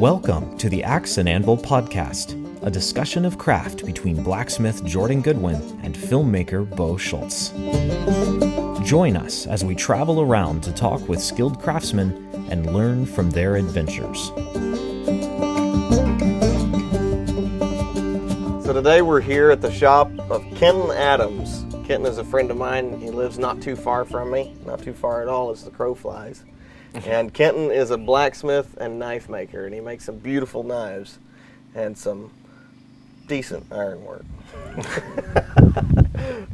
Welcome to the Axe and Anvil podcast, a discussion of craft between blacksmith Jordan Goodwin and filmmaker Bo Schultz. Join us as we travel around to talk with skilled craftsmen and learn from their adventures. So today we're here at the shop of Kenton Adams. Kenton is a friend of mine. He lives not too far from me, not too far at all as the crow flies. and Kenton is a blacksmith and knife maker, and he makes some beautiful knives and some decent ironwork.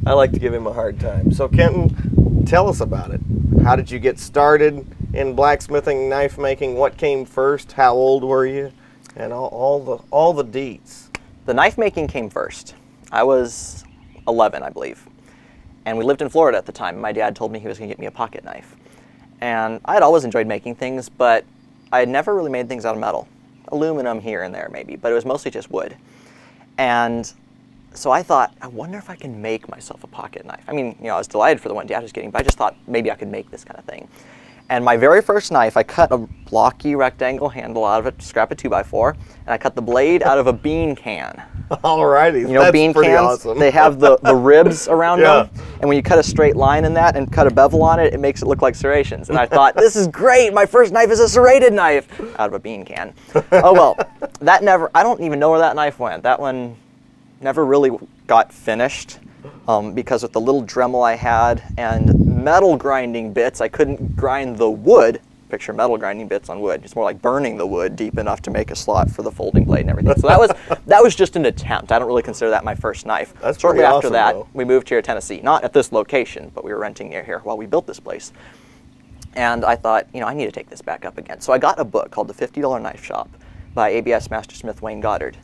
I like to give him a hard time. So Kenton, tell us about it. How did you get started in blacksmithing, knife making? What came first? How old were you? And all, all the all the deets. The knife making came first. I was 11, I believe. And we lived in Florida at the time. My dad told me he was going to get me a pocket knife. And I had always enjoyed making things, but I had never really made things out of metal. Aluminum here and there, maybe, but it was mostly just wood. And so I thought, I wonder if I can make myself a pocket knife. I mean, you know, I was delighted for the one was getting, but I just thought maybe I could make this kind of thing. And my very first knife, I cut a blocky rectangle handle out of a scrap of 2x4, and I cut the blade out of a bean can. Alrighty, You know, that's bean pretty cans, awesome. they have the, the ribs around Yeah. them. And when you cut a straight line in that and cut a bevel on it, it makes it look like serrations. And I thought, this is great. My first knife is a serrated knife out of a bean can. Oh, well, that never, I don't even know where that knife went. That one never really got finished um, because with the little Dremel I had and metal grinding bits, I couldn't grind the wood. Picture metal grinding bits on wood. It's more like burning the wood deep enough to make a slot for the folding blade and everything. So that was that was just an attempt. I don't really consider that my first knife. That's Shortly after awesome, that, though. we moved here to Tennessee. Not at this location, but we were renting near here while we built this place. And I thought, you know, I need to take this back up again. So I got a book called The $50 Knife Shop by ABS Mastersmith Wayne Goddard.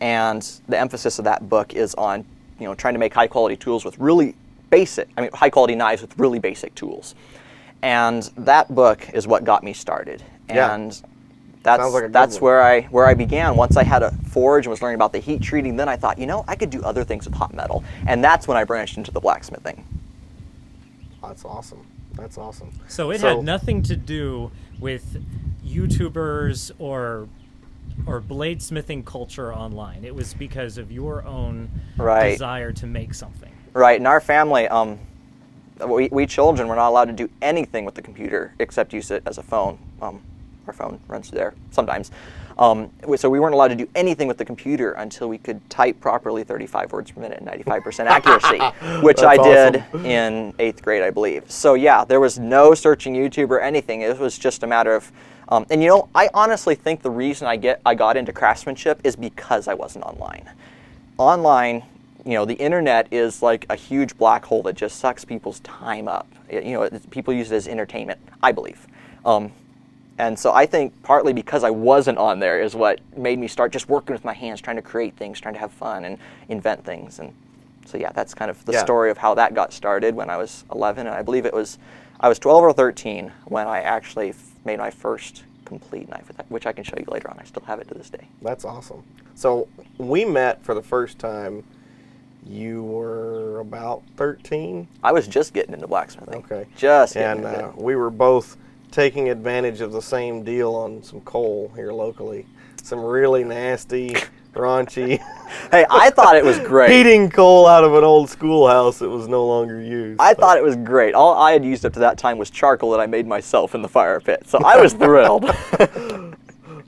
And the emphasis of that book is on, you know, trying to make high quality tools with really basic, I mean, high quality knives with really basic tools. And that book is what got me started. Yeah. And that's like that's one. where I where I began. Once I had a forge and was learning about the heat treating, then I thought, you know, I could do other things with hot metal. And that's when I branched into the blacksmithing. That's awesome. That's awesome. So it So- had nothing to do with YouTubers or or bladesmithing culture online. It was because of your own Right. desire to make something. Right. In our family, um, we, we children were not allowed to do anything with the computer except use it as a phone. Um, our phone runs there sometimes. Um, so we weren't allowed to do anything with the computer until we could type properly 35 words per minute and 95% accuracy, which I That's did in eighth grade, I believe. So yeah, there was no searching YouTube or anything. It was just a matter of, um, and you know, I honestly think the reason I get I got into craftsmanship is because I wasn't online online, you know, the internet is like a huge black hole that just sucks people's time up. It- you know, it, people use it as entertainment, I believe. Um, and so I think partly because I wasn't on there is what made me start just working with my hands, trying to create things, trying to have fun and invent things. And so yeah, that's kind of the Yeah. story of how that got started when I was 11, and I believe it was I was 12 or 13 when I actually f- made my first complete knife, with that, which I can show you later on. I still have it to this day. That's awesome. So we met for the first time. You were about thirteen. I was just getting into blacksmithing. Okay. Just getting and uh, we were both taking advantage of the same deal on some coal here locally. Some really nasty, raunchy, Hey, I thought it was great. heating coal out of an old schoolhouse that was no longer used. I thought it was great. All I had used up to that time was charcoal that I made myself in the fire pit. So I was thrilled.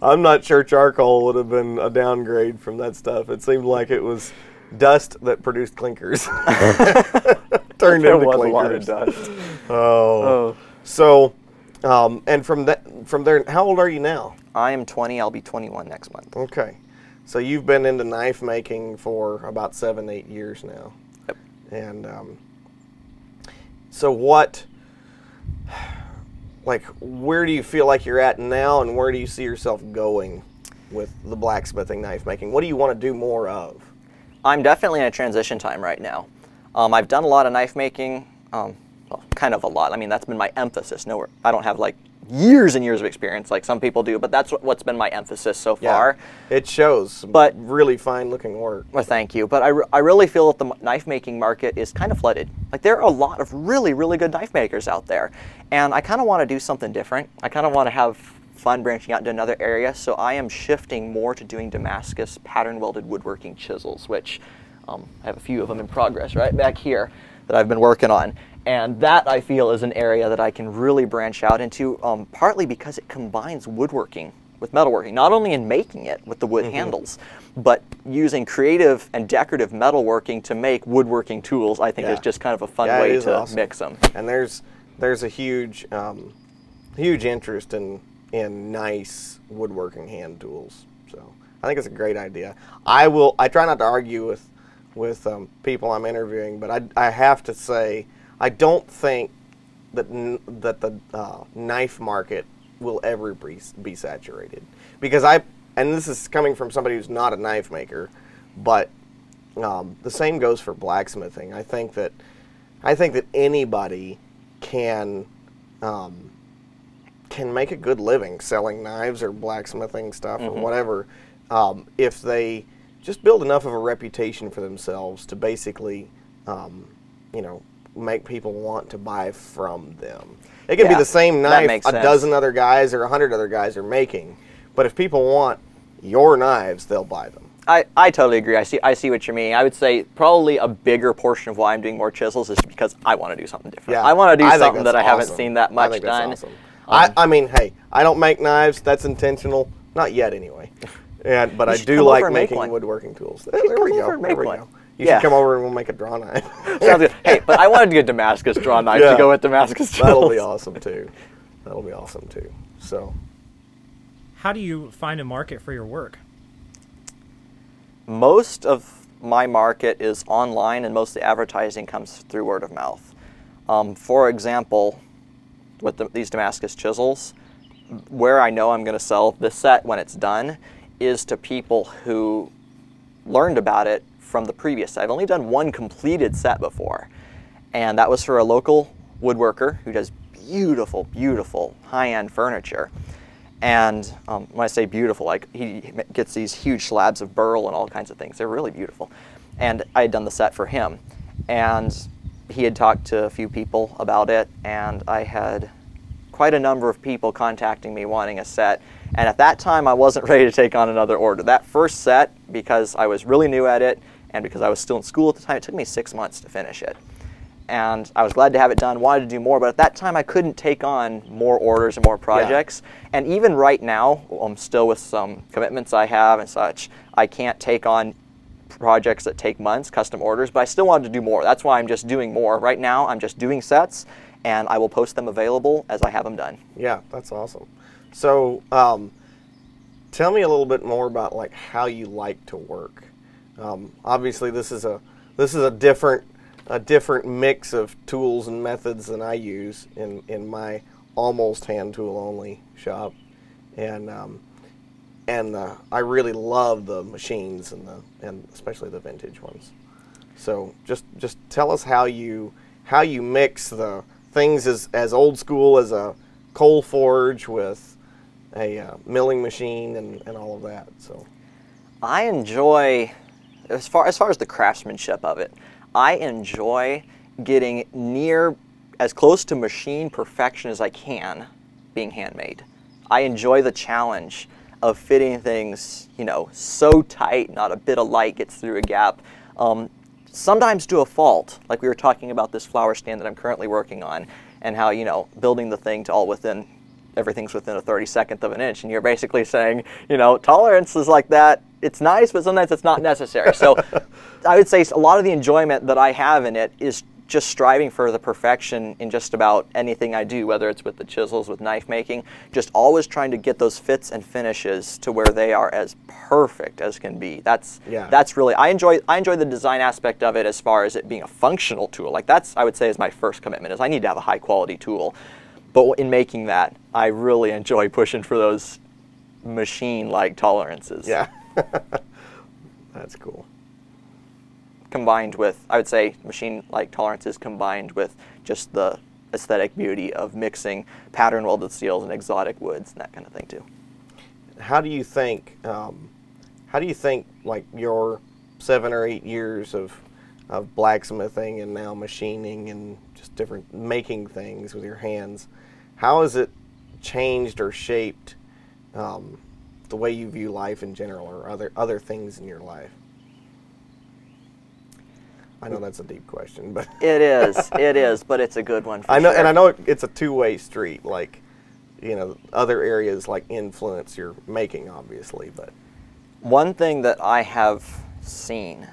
I'm not sure charcoal would have been a downgrade from that stuff. It seemed like it was dust that produced clinkers. Turned There into was a clinkers. lot of dust. Oh. So, um, and from that, from there, how old are you now? I am 20. I'll be 21 next month. Okay. So you've been into knife making for about seven, eight years now. Yep. And um, so what, like, where do you feel like you're at now, and where do you see yourself going with the blacksmithing knife making? What do you want to do more of? I'm definitely in a transition time right now. Um, I've done a lot of knife making, um, well, kind of a lot. I mean, that's been my emphasis. No, I don't have like years and years of experience like some people do, but that's what, what's been my emphasis so far. Yeah. It shows. But- really fine looking work. Well, thank you. But I, re- I really feel that the knife making market is kind of flooded. Like, there are a lot of really, really good knife makers out there. And I kind of want to do something different. I kind of want to have fun branching out into another area. So I am shifting more to doing Damascus pattern welded woodworking chisels, which um, I have a few of them in progress right back here that I've been working on. And that I feel is an area that I can really branch out into, um, partly because it combines woodworking with metalworking, not only in making it with the wood Mm-hmm. handles, but using creative and decorative metalworking to make woodworking tools. I think Yeah. is just kind of a fun Yeah, way to awesome. mix them. And there's there's a huge um, huge interest in in nice woodworking hand tools. So I think it's a great idea. I will. I try not to argue with with um, people I'm interviewing, but I I have to say I don't think that n- that the uh, knife market will ever be, be saturated because I and this is coming from somebody who's not a knife maker, but um, the same goes for blacksmithing. I think that I think that anybody can um, can make a good living selling knives or blacksmithing stuff or whatever um, if they just build enough of a reputation for themselves to basically um, you know make people want to buy from them. It can be the same knife a dozen other guys or a hundred other guys are making, but if people want your knives, they'll buy them. I, I totally agree. I see I see what you mean. I would say probably a bigger portion of why I'm doing more chisels is because I want to do something different. Yeah, I want to do I something that I haven't seen that much done. awesome. I, I mean, hey, I don't make knives. That's intentional. Not yet, anyway. And but I should do come like and make making one. woodworking tools. should There, there we come go. and There make we one. go. You Yeah. should come over and we'll make a draw knife. Sounds good. Hey, but I wanted to get Damascus draw knife Yeah. to go with Damascus chisels. That'll be awesome too. That'll be awesome too. So How do you find a market for your work? most of my market is online and most of the advertising comes through word of mouth. Um, for example, with the, these Damascus chisels, where I know I'm going to sell this set when it's done is to people who learned about it from the previous. I've only done one completed set before, and that was for a local woodworker who does beautiful, beautiful high-end furniture. And um, when I say beautiful, like he gets these huge slabs of burl and all kinds of things. They're really beautiful. And I had done the set for him, and he had talked to a few people about it, and I had quite a number of people contacting me wanting a set. And at that time, I wasn't ready to take on another order. That first set, because I was really new at it and because I was still in school at the time, it took me six months to finish it. And I was glad to have it done, wanted to do more, but at that time I couldn't take on more orders and more projects. And even right now, I'm still with some commitments I have and such, I can't take on projects that take months, custom orders, but I still wanted to do more. That's why I'm just doing more. Right now, I'm just doing sets, and I will post them available as I have them done. yeah, that's awesome. So um, tell me a little bit more about like how you like to work. Um, obviously, this is a this is a different a different mix of tools and methods than I use in in my almost hand tool only shop, and um, and uh, I really love the machines and the and especially the vintage ones. So just just tell us how you how you mix the things as as old school as a coal forge with a uh, milling machine and, and all of that. So I enjoy, as far as far as the craftsmanship of it, I enjoy getting near as close to machine perfection as I can, being handmade. I enjoy the challenge of fitting things, you know, so tight, not a bit of light gets through a gap. Um, sometimes to a fault, like we were talking about this flower stand that I'm currently working on, and how you know building the thing to all within everything's within a 32nd of an inch and you're basically saying you know tolerances like that it's nice but sometimes it's not necessary so i would say a lot of the enjoyment that i have in it is just striving for the perfection in just about anything i do whether it's with the chisels with knife making just always trying to get those fits and finishes to where they are as perfect as can be that's Yeah. that's really i enjoy i enjoy the design aspect of it as far as it being a functional tool like that's i would say is my first commitment is i need to have a high quality tool but in making that, I really enjoy pushing for those machine-like tolerances. yeah, that's cool. Combined with, I would say, machine-like tolerances combined with just the aesthetic beauty of mixing pattern welded steels and exotic woods and that kind of thing too. How do you think? Um, how do you think like your seven or eight years of of blacksmithing and now machining and just different making things with your hands? How has it changed or shaped um, the way you view life in general, or other other things in your life? I know that's a deep question, but It is, it is, but it's a good one. For I know, sure. and I know it's a two-way street. Like, you know, other areas like influence your making, obviously, but One thing that I have seen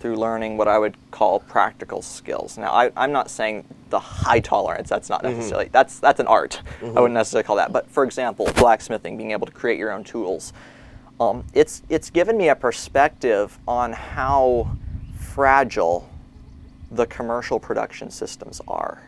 through learning what I would call practical skills. Now, I, I'm not saying the high tolerance. That's not necessarily that's that's an art. I wouldn't necessarily call that. But for example, blacksmithing, being able to create your own tools, um, it's it's given me a perspective on how fragile the commercial production systems are.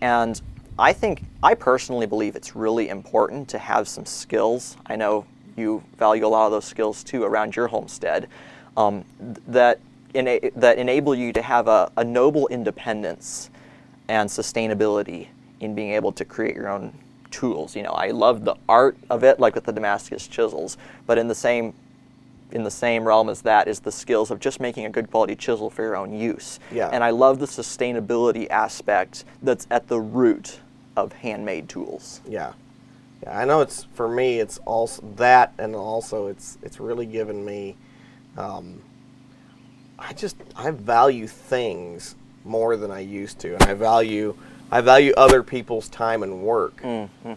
And I think, I personally believe it's really important to have some skills. I know you value a lot of those skills too around your homestead um, that, ena- that enable you to have a, a noble independence and sustainability in being able to create your own tools. You know, I love the art of it, like with the Damascus chisels, but in the same in the same realm as that is the skills of just making a good quality chisel for your own use. Yeah. And I love the sustainability aspect that's at the root of handmade tools. yeah, yeah. I know it's for me. It's also that, and also it's it's really given me. Um, I just I value things more than I used to, and I value I value other people's time and work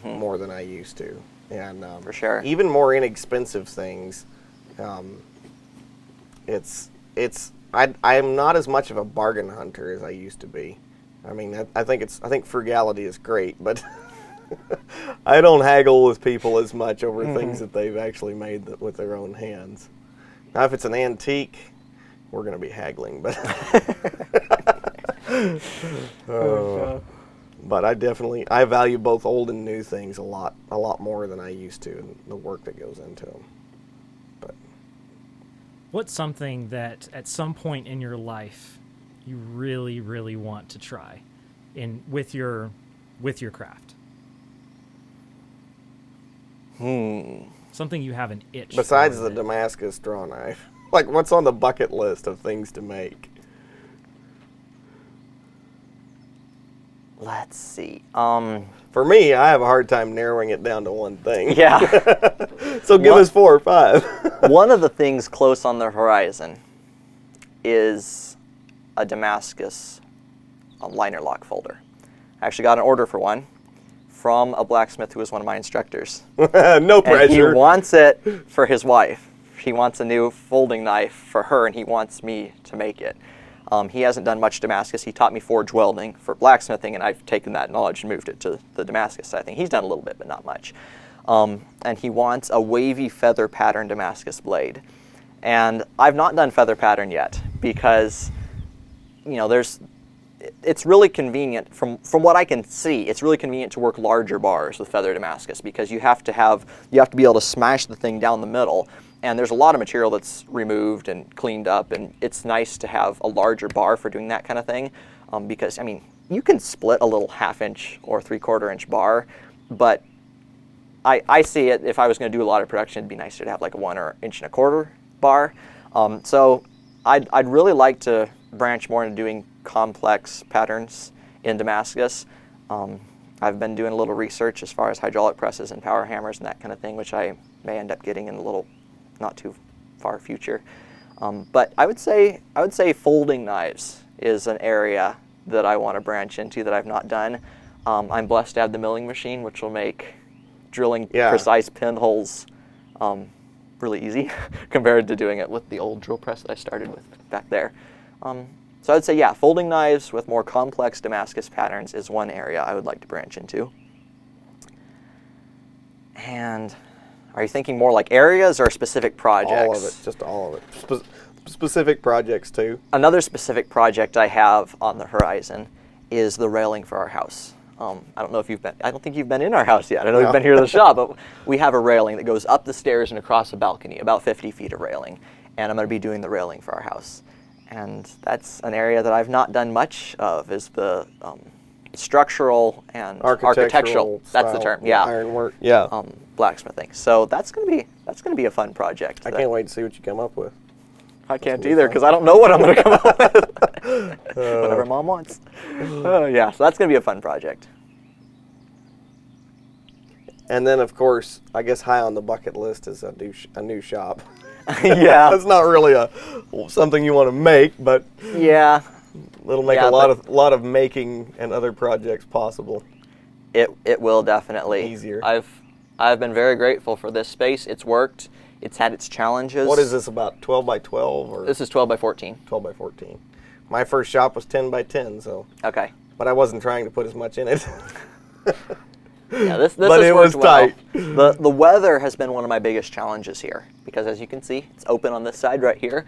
more than I used to, and um, For sure. even more inexpensive things. Um, it's it's I I am not as much of a bargain hunter as I used to be. I mean, I, I think it's I think frugality is great, but I don't haggle with people as much over things that they've actually made th- with their own hands. Now, if it's an antique, we're going to be haggling, but Uh, but I definitely I value both old and new things a lot a lot more than I used to, and the work that goes into them. What's something that at some point in your life you really, really want to try in with your with your craft? Hmm. Something you have an itch. besides the Damascus draw knife, like what's on the bucket list of things to make? Let's see. Um, For me, I have a hard time narrowing it down to one thing. yeah. So give What- us four or five. One of the things close on the horizon is a Damascus liner lock folder. I actually got an order for one from a blacksmith who was one of my instructors. no and he wants it for his wife. He wants a new folding knife for her, and he wants me to make it. Um, he hasn't done much Damascus. He taught me forge welding for blacksmithing, and I've taken that knowledge and moved it to the Damascus side. I think he's done a little bit, but not much. Um, and he wants a wavy feather pattern Damascus blade. And I've not done feather pattern yet because, you know, there's it's really convenient from from what I can see. It's really convenient to work larger bars with feather Damascus because you have to have you have to be able to smash the thing down the middle, and there's a lot of material that's removed and cleaned up, and it's nice to have a larger bar for doing that kind of thing, um, because I mean you can split a little half inch or three quarter inch bar, but I, I see it if I was going to do a lot of production, it'd be nicer to have like a one or inch and a quarter bar. Um, so I'd, I'd really like to branch more into doing complex patterns in Damascus. Um, I've been doing a little research as far as hydraulic presses and power hammers and that kind of thing, which I may end up getting in a little not too far future. Um, but I would say I would say folding knives is an area that I want to branch into that I've not done. Um, I'm blessed to have the milling machine, which will make drilling Yeah. precise pinholes um, really easy compared to doing it with the old drill press that I started with back there. Um, so I'd say, yeah, folding knives with more complex Damascus patterns is one area I would like to branch into. And are you thinking more like areas or specific projects? all of it, just all of it. Spe- specific projects too. Another specific project I have on the horizon is the railing for our house. Um, I don't know if you've been. I don't think you've been in our house yet. I know No. you've been here to the shop, but we have a railing that goes up the stairs and across the balcony, about 50 feet of railing, and I'm going to be doing the railing for our house. And that's an area that I've not done much of. Is the um, structural and architectural. That's the term. Yeah. Ironwork. Yeah. Um, blacksmithing. So that's gonna be that's gonna be a fun project. I that- can't wait to see what you come up with. I can't either because I don't know what I'm gonna come up with. Whatever mom wants. Uh, yeah. So that's gonna be a fun project. And then, of course, I guess high on the bucket list is a new sh- a new shop. yeah. That's not really a something you want to make, but Yeah. It'll make Yeah, a lot of lot of making and other projects possible. It it will definitely Easier. I've I've been very grateful for this space. It's worked. It's had its challenges. What is this about? 12 by 12 or This is 12 by 14. 12 by 14? My first shop was 10 by 10, so Okay. but I wasn't trying to put as much in it. Yeah, this, this But it was well. tight. The the weather has been one of my biggest challenges here because as you can see, it's open on this side right here,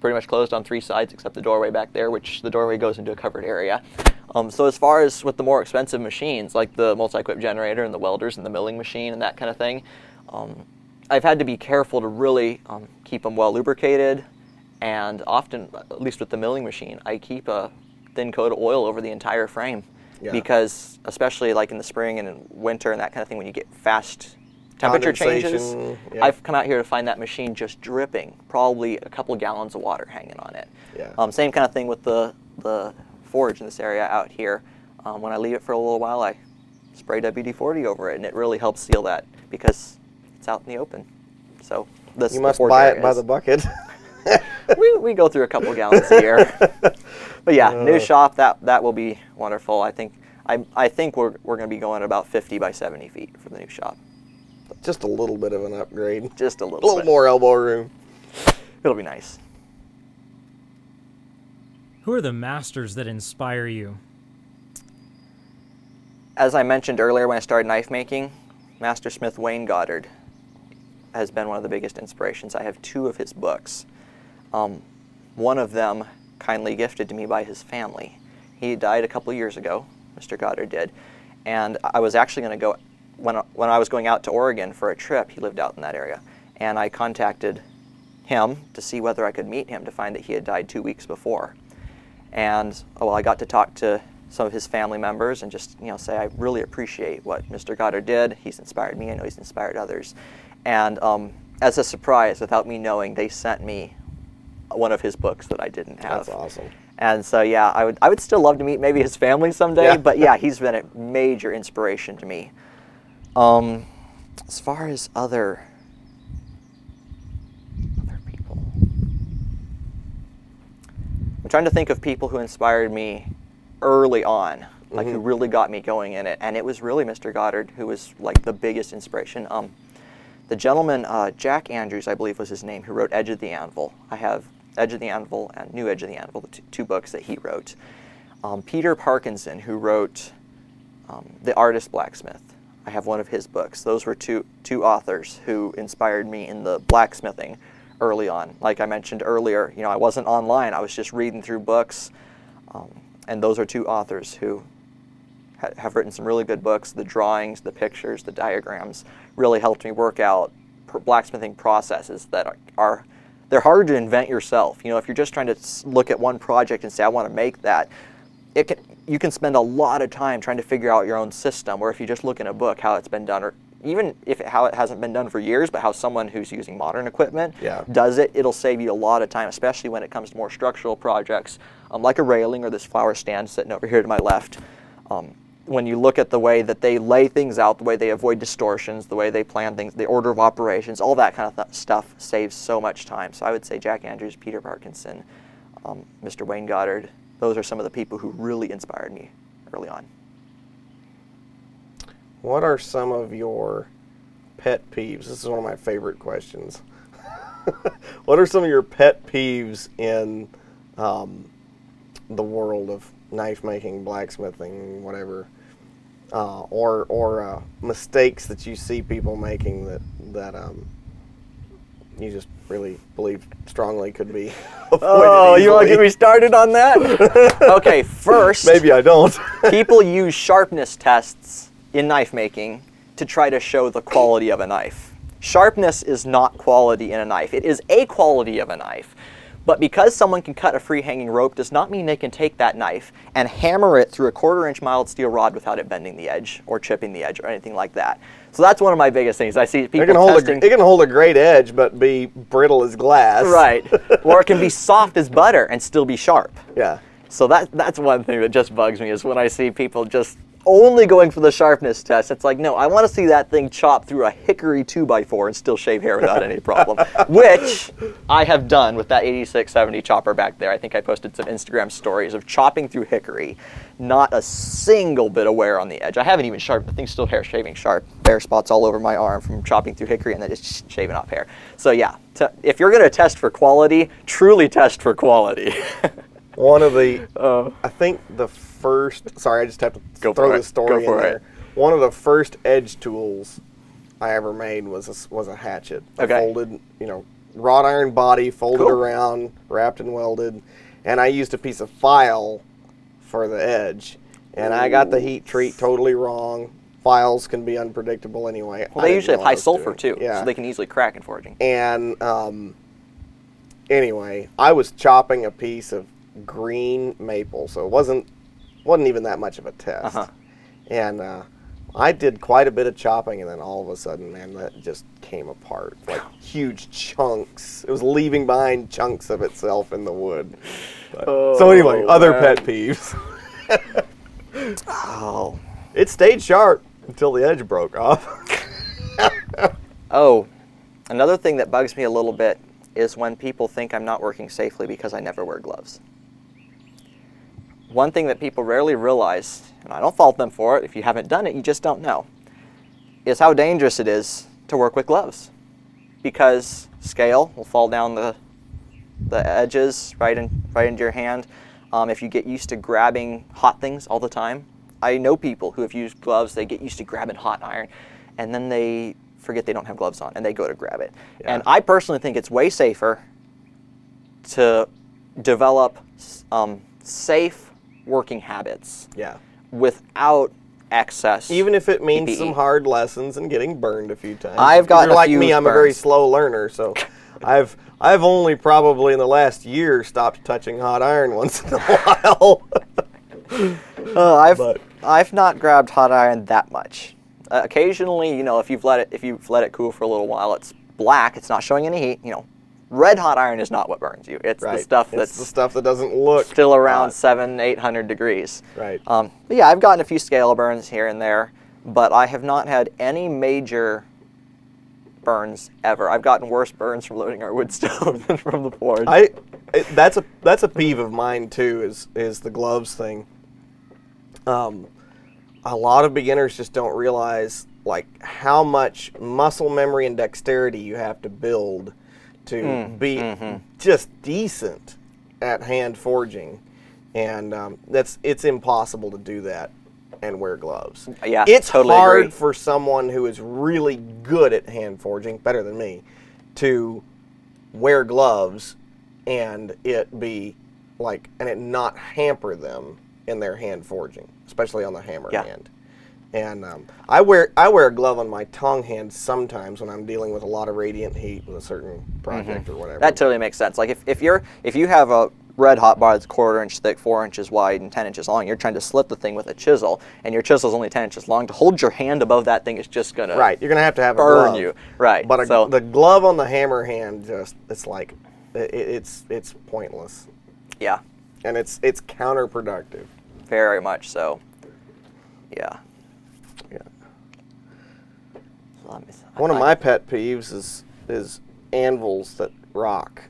pretty much closed on three sides except the doorway back there, which the doorway goes into a covered area. Um, so as far as with the more expensive machines like the Multiquip generator and the welders and the milling machine and that kind of thing, um, I've had to be careful to really um, keep them well lubricated, and often, at least with the milling machine, I keep a thin coat of oil over the entire frame Yeah. because especially like in the spring and in winter and that kind of thing when you get fast temperature changes yeah. i've come out here to find that machine just dripping probably a couple gallons of water hanging on it Yeah. um, same kind of thing with the the forge in this area out here um, when i leave it for a little while i spray wd-40 over it and it really helps seal that because it's out in the open so this you must buy it by the bucket. we, we go through a couple gallons a year. but yeah, new Uh. shop that that will be wonderful. I think I, I think we're, we're going to be going about 50 by 70 feet for the new shop. Just a little bit of an upgrade. Just a little. A little, little bit. more elbow room. It'll be nice. Who are the masters that inspire you? As I mentioned earlier when I started knife making, Master Smith Wayne Goddard has been one of the biggest inspirations. I have two of his books. Um, one of them kindly gifted to me by his family. He died a couple years ago, Mr. Goddard did, and I was actually going to go when when I was going out to Oregon for a trip. He lived out in that area, and I contacted him to see whether I could meet him to find that he had died two weeks before. And oh, well, I got to talk to some of his family members and just you know say I really appreciate what Mr. Goddard did. He's inspired me. I know he's inspired others. And um, as a surprise, without me knowing, they sent me one of his books that I didn't have. That's awesome. And so yeah, I would I would still love to meet maybe his family someday. Yeah. But yeah, he's been a major inspiration to me. Um, as far as other other people, I'm trying to think of people who inspired me early on, like who really got me going in it, and it was really Mr. Goddard who was like the biggest inspiration. Um, the gentleman, uh, Jack Andrews, I believe was his name, who wrote Edge of the Anvil. I have Edge of the Anvil and New Edge of the Anvil, the two, two books that he wrote. Um, Peter Parkinson, who wrote um, The Artist Blacksmith. I have one of his books. Those were two two authors who inspired me in the blacksmithing early on. Like I mentioned earlier, you know, I wasn't online. I was just reading through books, um, and those are two authors who ha- have written some really good books. The drawings, the pictures, the diagrams really helped me work out blacksmithing processes that are, are they're hard to invent yourself. You know, if you're just trying to look at one project and say I want to make that, it can you can spend a lot of time trying to figure out your own system. Or if you just look in a book how it's been done, or even if it, how it hasn't been done for years, but how someone who's using modern equipment Yeah. does it, it'll save you a lot of time, especially when it comes to more structural projects, um, like a railing or this flower stand sitting over here to my left. Um, when you look at the way that they lay things out, the way they avoid distortions, the way they plan things, the order of operations, all that kind of th- stuff saves so much time. So I would say Jack Andrews, Peter Parkinson, um, Mr. Wayne Goddard, those are some of the people who really inspired me early on. What are some of your pet peeves? This is one of my favorite questions. what are some of your pet peeves in um, the world of knife making, blacksmithing, whatever, uh, or or uh, mistakes that you see people making that that um, you just really believe strongly could be Oh, you want to get me started on that? okay, first, Maybe I don't. people use sharpness tests in knife making to try to show the quality of a knife. Sharpness is not quality in a knife. It is a quality of a knife, But because someone can cut a free hanging rope does not mean they can take that knife and hammer it through a quarter inch mild steel rod without it bending the edge or chipping the edge or anything like that. So that's one of my biggest things. I see people It can hold a, testing. it can hold a great edge, but be brittle as glass. right. or it can be soft as butter and still be sharp. Yeah. So that that's one thing that just bugs me is when I see people just only going for the sharpness test. It's like, no, I want to see that thing chop through a hickory 2x4 and still shave hair without any problem. Which I have done with that 8670 chopper back there. I think I posted some Instagram stories of chopping through hickory. Not a single bit of wear on the edge. I haven't even sharpened. The thing's still hair shaving sharp. Bare spots all over my arm from chopping through hickory and then just shaving off hair. So yeah, t- if you're going to test for quality, truly test for quality. One of the, I think the first. Sorry, I just have to Go throw this story Go in there. it. One of the first edge tools I ever made was a, was a hatchet. A Okay. Folded, you know, wrought iron body, folded Cool. around, wrapped and welded, and I used a piece of file for the edge, and I got the heat treat totally wrong. Files can be unpredictable anyway. Well, they usually have high what I was sulfur doing. too, Yeah. so they can easily crack in forging. And um, anyway, I was chopping a piece of green maple, so it wasn't wasn't even that much of a test. Uh-huh. And uh, I did quite a bit of chopping, and then all of a sudden, man, that just came apart like huge chunks. It was leaving behind chunks of itself in the wood. But- so anyway, Oh, other man. pet peeves. Oh, It stayed sharp until the edge broke off. oh, another thing that bugs me a little bit is when people think I'm not working safely because I never wear gloves. One thing that people rarely realize, and I don't fault them for it, if you haven't done it, you just don't know, is how dangerous it is to work with gloves. Because scale will fall down the, the edges right, in, right into your hand. Um, if you get used to grabbing hot things all the time, I know people who have used gloves, they get used to grabbing hot iron, and then they forget they don't have gloves on and they go to grab it. And I personally think it's way safer to develop um, safe working habits yeah. without excess. Even if it means PPE. some hard lessons and getting burned a few times. I've gotten like me. I'm a very slow learner, so I've I've only probably in the last year stopped touching hot iron once in a while. Uh, I've But- I've not grabbed hot iron that much. Uh, occasionally, you know, if you've let it if you've let it cool for a little while, it's black. It's not showing any heat. You know, red hot iron is not what burns you. It's right. the stuff it's that's the stuff that doesn't look still around hot. seven, eight hundred degrees. Right. Um, but yeah, I've gotten a few scale burns here and there, but I have not had any major burns ever. I've gotten worse burns from loading our wood stove than from the forge. I it, that's a that's a peeve of mine too. Is is the gloves thing. Um, a lot of beginners just don't realize like how much muscle memory and dexterity you have to build to be just decent at hand forging, and um, that's it's impossible to do that and wear gloves. Yeah, it's totally hard agree. for someone who is really good at hand forging, better than me, to wear gloves and it be like and it not hamper them in their hand forging, especially on the hammer Yeah. hand. And um, I wear I wear a glove on my tongue hand sometimes when I'm dealing with a lot of radiant heat with a certain project or whatever. Mm-hmm. That totally makes sense. Like if, if you're if you have a red hot bar that's quarter inch thick, four inches wide, and ten inches long, you're trying to slit the thing with a chisel, and your chisel's only ten inches long. To hold your hand above that thing is just gonna right, you're gonna have to have a burn glove. you. Right. But a, so the glove on the hammer hand just it's like it, it's it's pointless yeah, and it's it's counterproductive. very much so. Yeah. So let me- One of my pet peeves is is anvils that rock.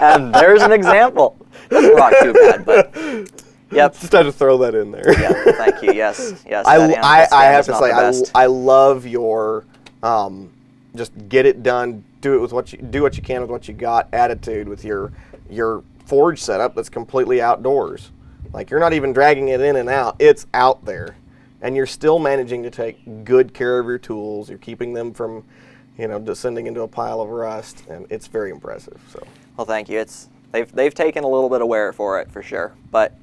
and there's an example. Doesn't rock too bad, but yep. Just had to throw that in there. Yeah. Thank you. Yes. Yes. I, that I, I have is to not say the I, best. I love your um, just get it done, do it with what you do what you can with what you got attitude with your your forge setup that's completely outdoors. Like you're not even dragging it in and out; it's out there, and you're still managing to take good care of your tools. You're keeping them from, you know, descending into a pile of rust, and it's very impressive. So Well, thank you. It's they've they've taken a little bit of wear for it for sure, but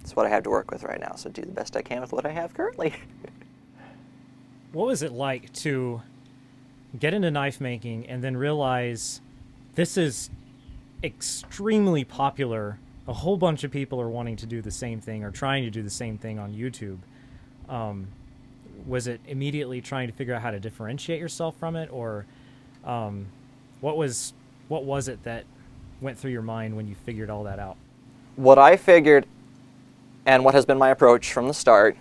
it's what I have to work with right now. So do the best I can with what I have currently. What was it like to get into knife making and then realize this is extremely popular. A whole bunch of people are wanting to do the same thing or trying to do the same thing on YouTube. Um, was it immediately trying to figure out how to differentiate yourself from it, or um, what was what was it that went through your mind when you figured all that out? What I figured, and what has been my approach from the start,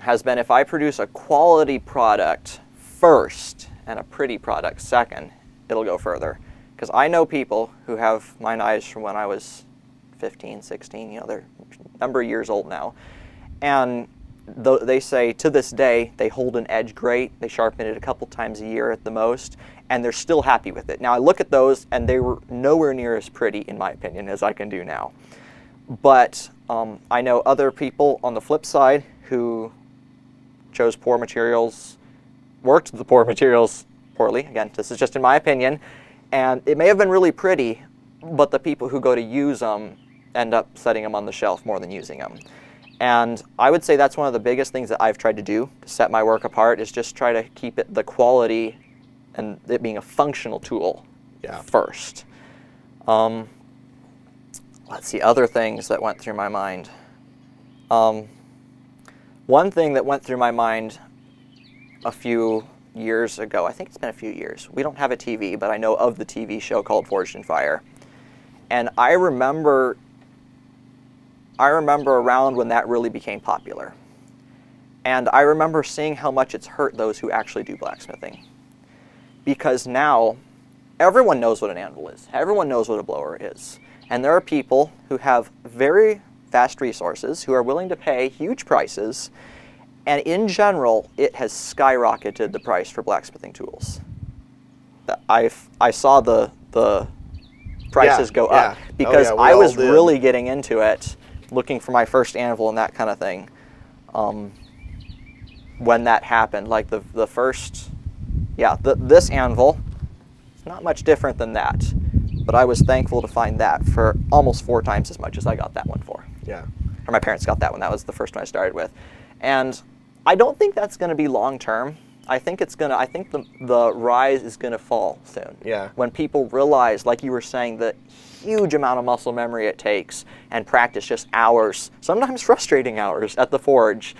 has been if I produce a quality product first and a pretty product second, it'll go further. Because I know people who have my knives from when I was 15, 16, you know, they're a number of years old now. And th- they say to this day they hold an edge great. They sharpen it a couple times a year at the most, and they're still happy with it. Now I look at those, and they were nowhere near as pretty, in my opinion, as I can do now. But um, I know other people on the flip side who chose poor materials, worked the poor materials poorly. Again, this is just in my opinion, and it may have been really pretty, but the people who go to use them end up setting them on the shelf more than using them. And I would say that's one of the biggest things that I've tried to do to set my work apart is just try to keep it the quality and it being a functional tool Yeah. first. Um, let's see, other things that went through my mind. Um, one thing that went through my mind a few years ago, I think it's been a few years. We don't have a TV, but I know of the TV show called Forged in Fire. And I remember I remember around when that really became popular. And I remember seeing how much it's hurt those who actually do blacksmithing. Because now everyone knows what an anvil is. Everyone knows what a blower is. And there are people who have very vast resources who are willing to pay huge prices. And in general, it has skyrocketed the price for blacksmithing tools. I, I saw the, the prices Yeah, go yeah. up Oh, because yeah, I was did. really getting into it, looking for my first anvil and that kind of thing. Um, when that happened, like the the first, yeah, the, this anvil, it's not much different than that, but I was thankful to find that for almost four times as much as I got that one for Yeah. or my parents got that one. That was the first one I started with, and I don't think that's going to be long term. I think it's gonna. I think the the rise is gonna fall soon. Yeah. When people realize, like you were saying, the huge amount of muscle memory it takes and practice just hours, sometimes frustrating hours at the forge,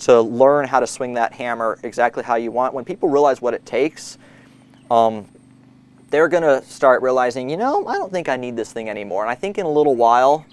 to learn how to swing that hammer exactly how you want. When people realize what it takes, um, they're going to start realizing, you know, I don't think I need this thing anymore. And I think in a little while,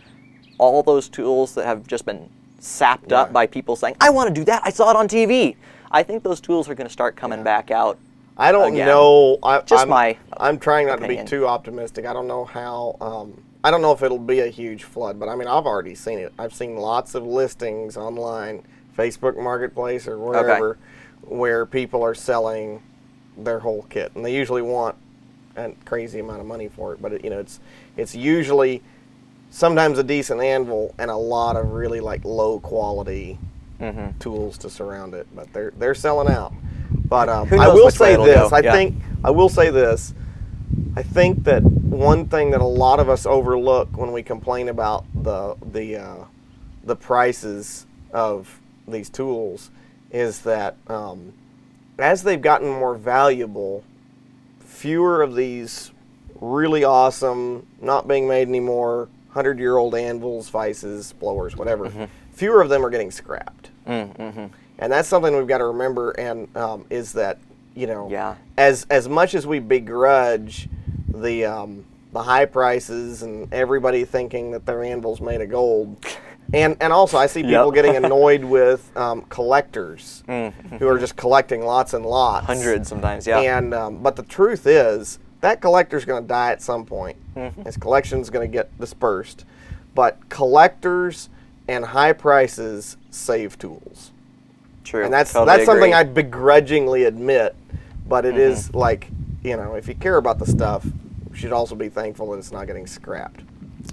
all those tools that have just been sapped up by people saying, I want to do that, I saw it on TV. I think those tools are going to start coming back out. I don't Again, know. I, just I'm, my I'm trying not opinion. to be too optimistic. I don't know how. Um, I don't know if it'll be a huge flood, but I mean, I've already seen it. I've seen lots of listings online, Facebook Marketplace or wherever, where people are selling their whole kit, and they usually want a crazy amount of money for it. But it, you know, it's it's usually sometimes a decent anvil and a lot of really like low quality Mm-hmm. tools to surround it. But they're they're selling out. But um, I will say this. I yeah. think I will say this. I think that one thing that a lot of us overlook when we complain about the the uh, the prices of these tools is that um, as they've gotten more valuable, fewer of these really awesome, not being made anymore, hundred year old anvils, vices, blowers, whatever. Mm-hmm. Fewer of them are getting scrapped Mm-hmm. and that's something we've got to remember and um, is that you know Yeah. as as much as we begrudge the um, the high prices and everybody thinking that their anvil's made of gold and and also I see people Yep. getting annoyed with um, collectors who are just collecting lots and lots. Hundreds sometimes, yeah. and um, but the truth is that collector's going to die at some point. Mm-hmm. His collection's going to get dispersed. But collectors and high prices save tools, True. and that's Totally that's something agree. I begrudgingly admit. But it is Mm-hmm. like you know, if you care about the stuff, you should also be thankful that it's not getting scrapped.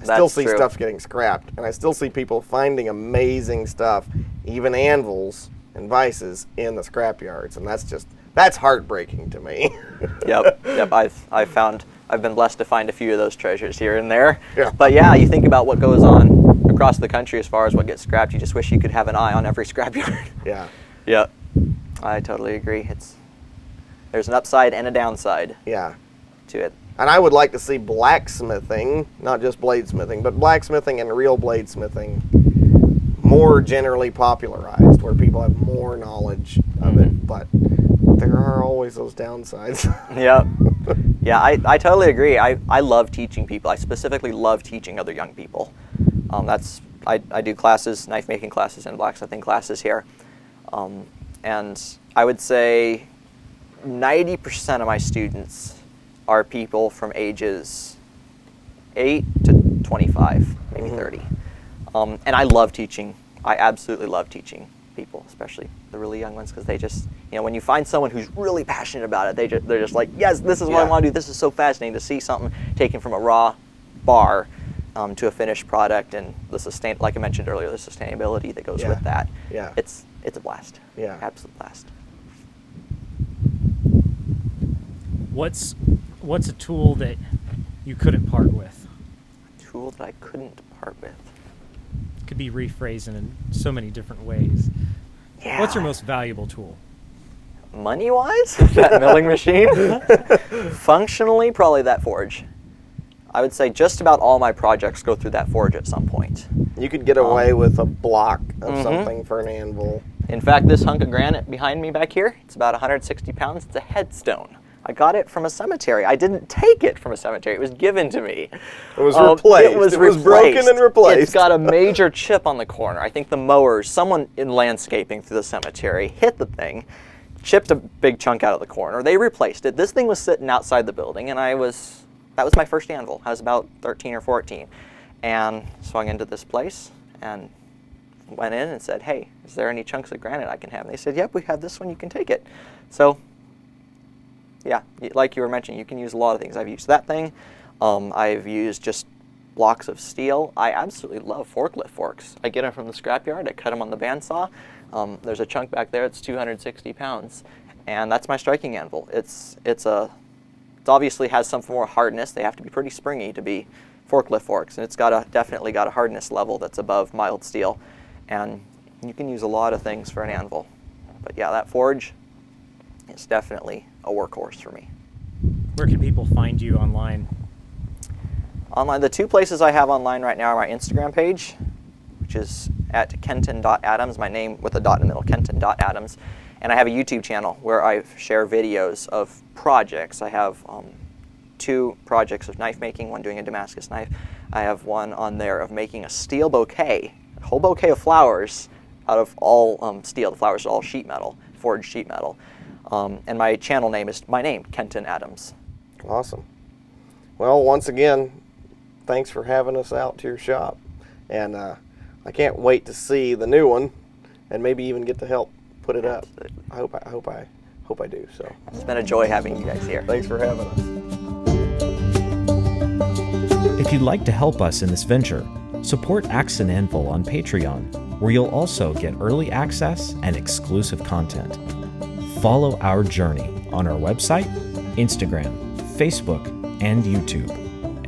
I still see true. stuff getting scrapped, and I still see people finding amazing stuff, even anvils and vices in the scrap yards, and that's just that's heartbreaking to me. yep, yep. I've I've found I've been blessed to find a few of those treasures here and there. Yeah. But yeah, you think about what goes on across the country as far as what gets scrapped. You just wish you could have an eye on every scrapyard. yeah, yep. I totally agree. It's there's an upside and a downside yeah. to it. and I would like to see blacksmithing, not just bladesmithing, but blacksmithing and real bladesmithing more generally popularized, where people have more knowledge of it. Mm-hmm. But there are always those downsides. Yeah. Yeah, I, I totally agree. I, I love teaching people. I specifically love teaching other young people. Um, that's I, I do classes, knife making classes and blacksmithing classes here. Um, and I would say 90% of my students are people from ages 8 to 25, maybe 30. Um, and I love teaching. I absolutely love teaching people, especially the really young ones, because they just, you know, when you find someone who's really passionate about it, they just, they're just like, yes, this is what I want to do. This is so fascinating to see something taken from a raw bar um, to a finished product, and the sustain, like I mentioned earlier, the sustainability that goes Yeah. with that. Yeah. It's it's a blast. Yeah. Absolute blast. What's what's a tool that you couldn't part with? A tool that I couldn't part with. Could be rephrased in so many different ways. Yeah. What's your most valuable tool? money wise? that milling machine? Functionally, probably that forge. I would say just about all my projects go through that forge at some point. you could get away with a block of Mhm. something for an anvil. In fact, this hunk of granite behind me back here, it's about 160 pounds. It's a headstone. I got it from a cemetery. I didn't take it from a cemetery. It was given to me. It was Um, replaced. It was, It was broken and replaced. It's got a major chip on the corner. I think the mowers, someone in landscaping through the cemetery, hit the thing, chipped a big chunk out of the corner. They replaced it. This thing was sitting outside the building, and I was that was my first anvil. I was about 13 or 14, and swung into this place and went in and said, "Hey, is there any chunks of granite I can have?" And they said, "Yep, we have this one. You can take it." So yeah, like you were mentioning, you can use a lot of things. I've used that thing. Um, I've used just blocks of steel. I absolutely love forklift forks. I get them from the scrapyard. I cut them on the bandsaw. Um, there's a chunk back there. It's 260 pounds, and that's my striking anvil. It's it's a it obviously has some more hardness. They have to be pretty springy to be forklift forks, and it's got a definitely got a hardness level that's above mild steel, and you can use a lot of things for an anvil. But yeah, that forge is definitely a workhorse for me. Where can people find you online? Online, the two places I have online right now are my Instagram page, which is at kenton.adams, my name with a dot in the middle, kenton.adams. And I have a YouTube channel where I share videos of projects. I have um, two projects of knife making, one doing a Damascus knife. I have one on there of making a steel bouquet, a whole bouquet of flowers out of all um, steel. The flowers are all sheet metal, forged sheet metal. Um, and my channel name is my name, Kenton Adams. Awesome. Well, once again, thanks for having us out to your shop, and uh, I can't wait to see the new one, and maybe even get to help put it up. I hope I, I hope I hope I do. So, It's been a joy having you guys here. thanks for having us. If you'd like to help us in this venture, support Axe and Anvil on Patreon, where you'll also get early access and exclusive content. Follow our journey on our website, Instagram, Facebook, and YouTube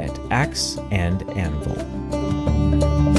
at Axe and Anvil.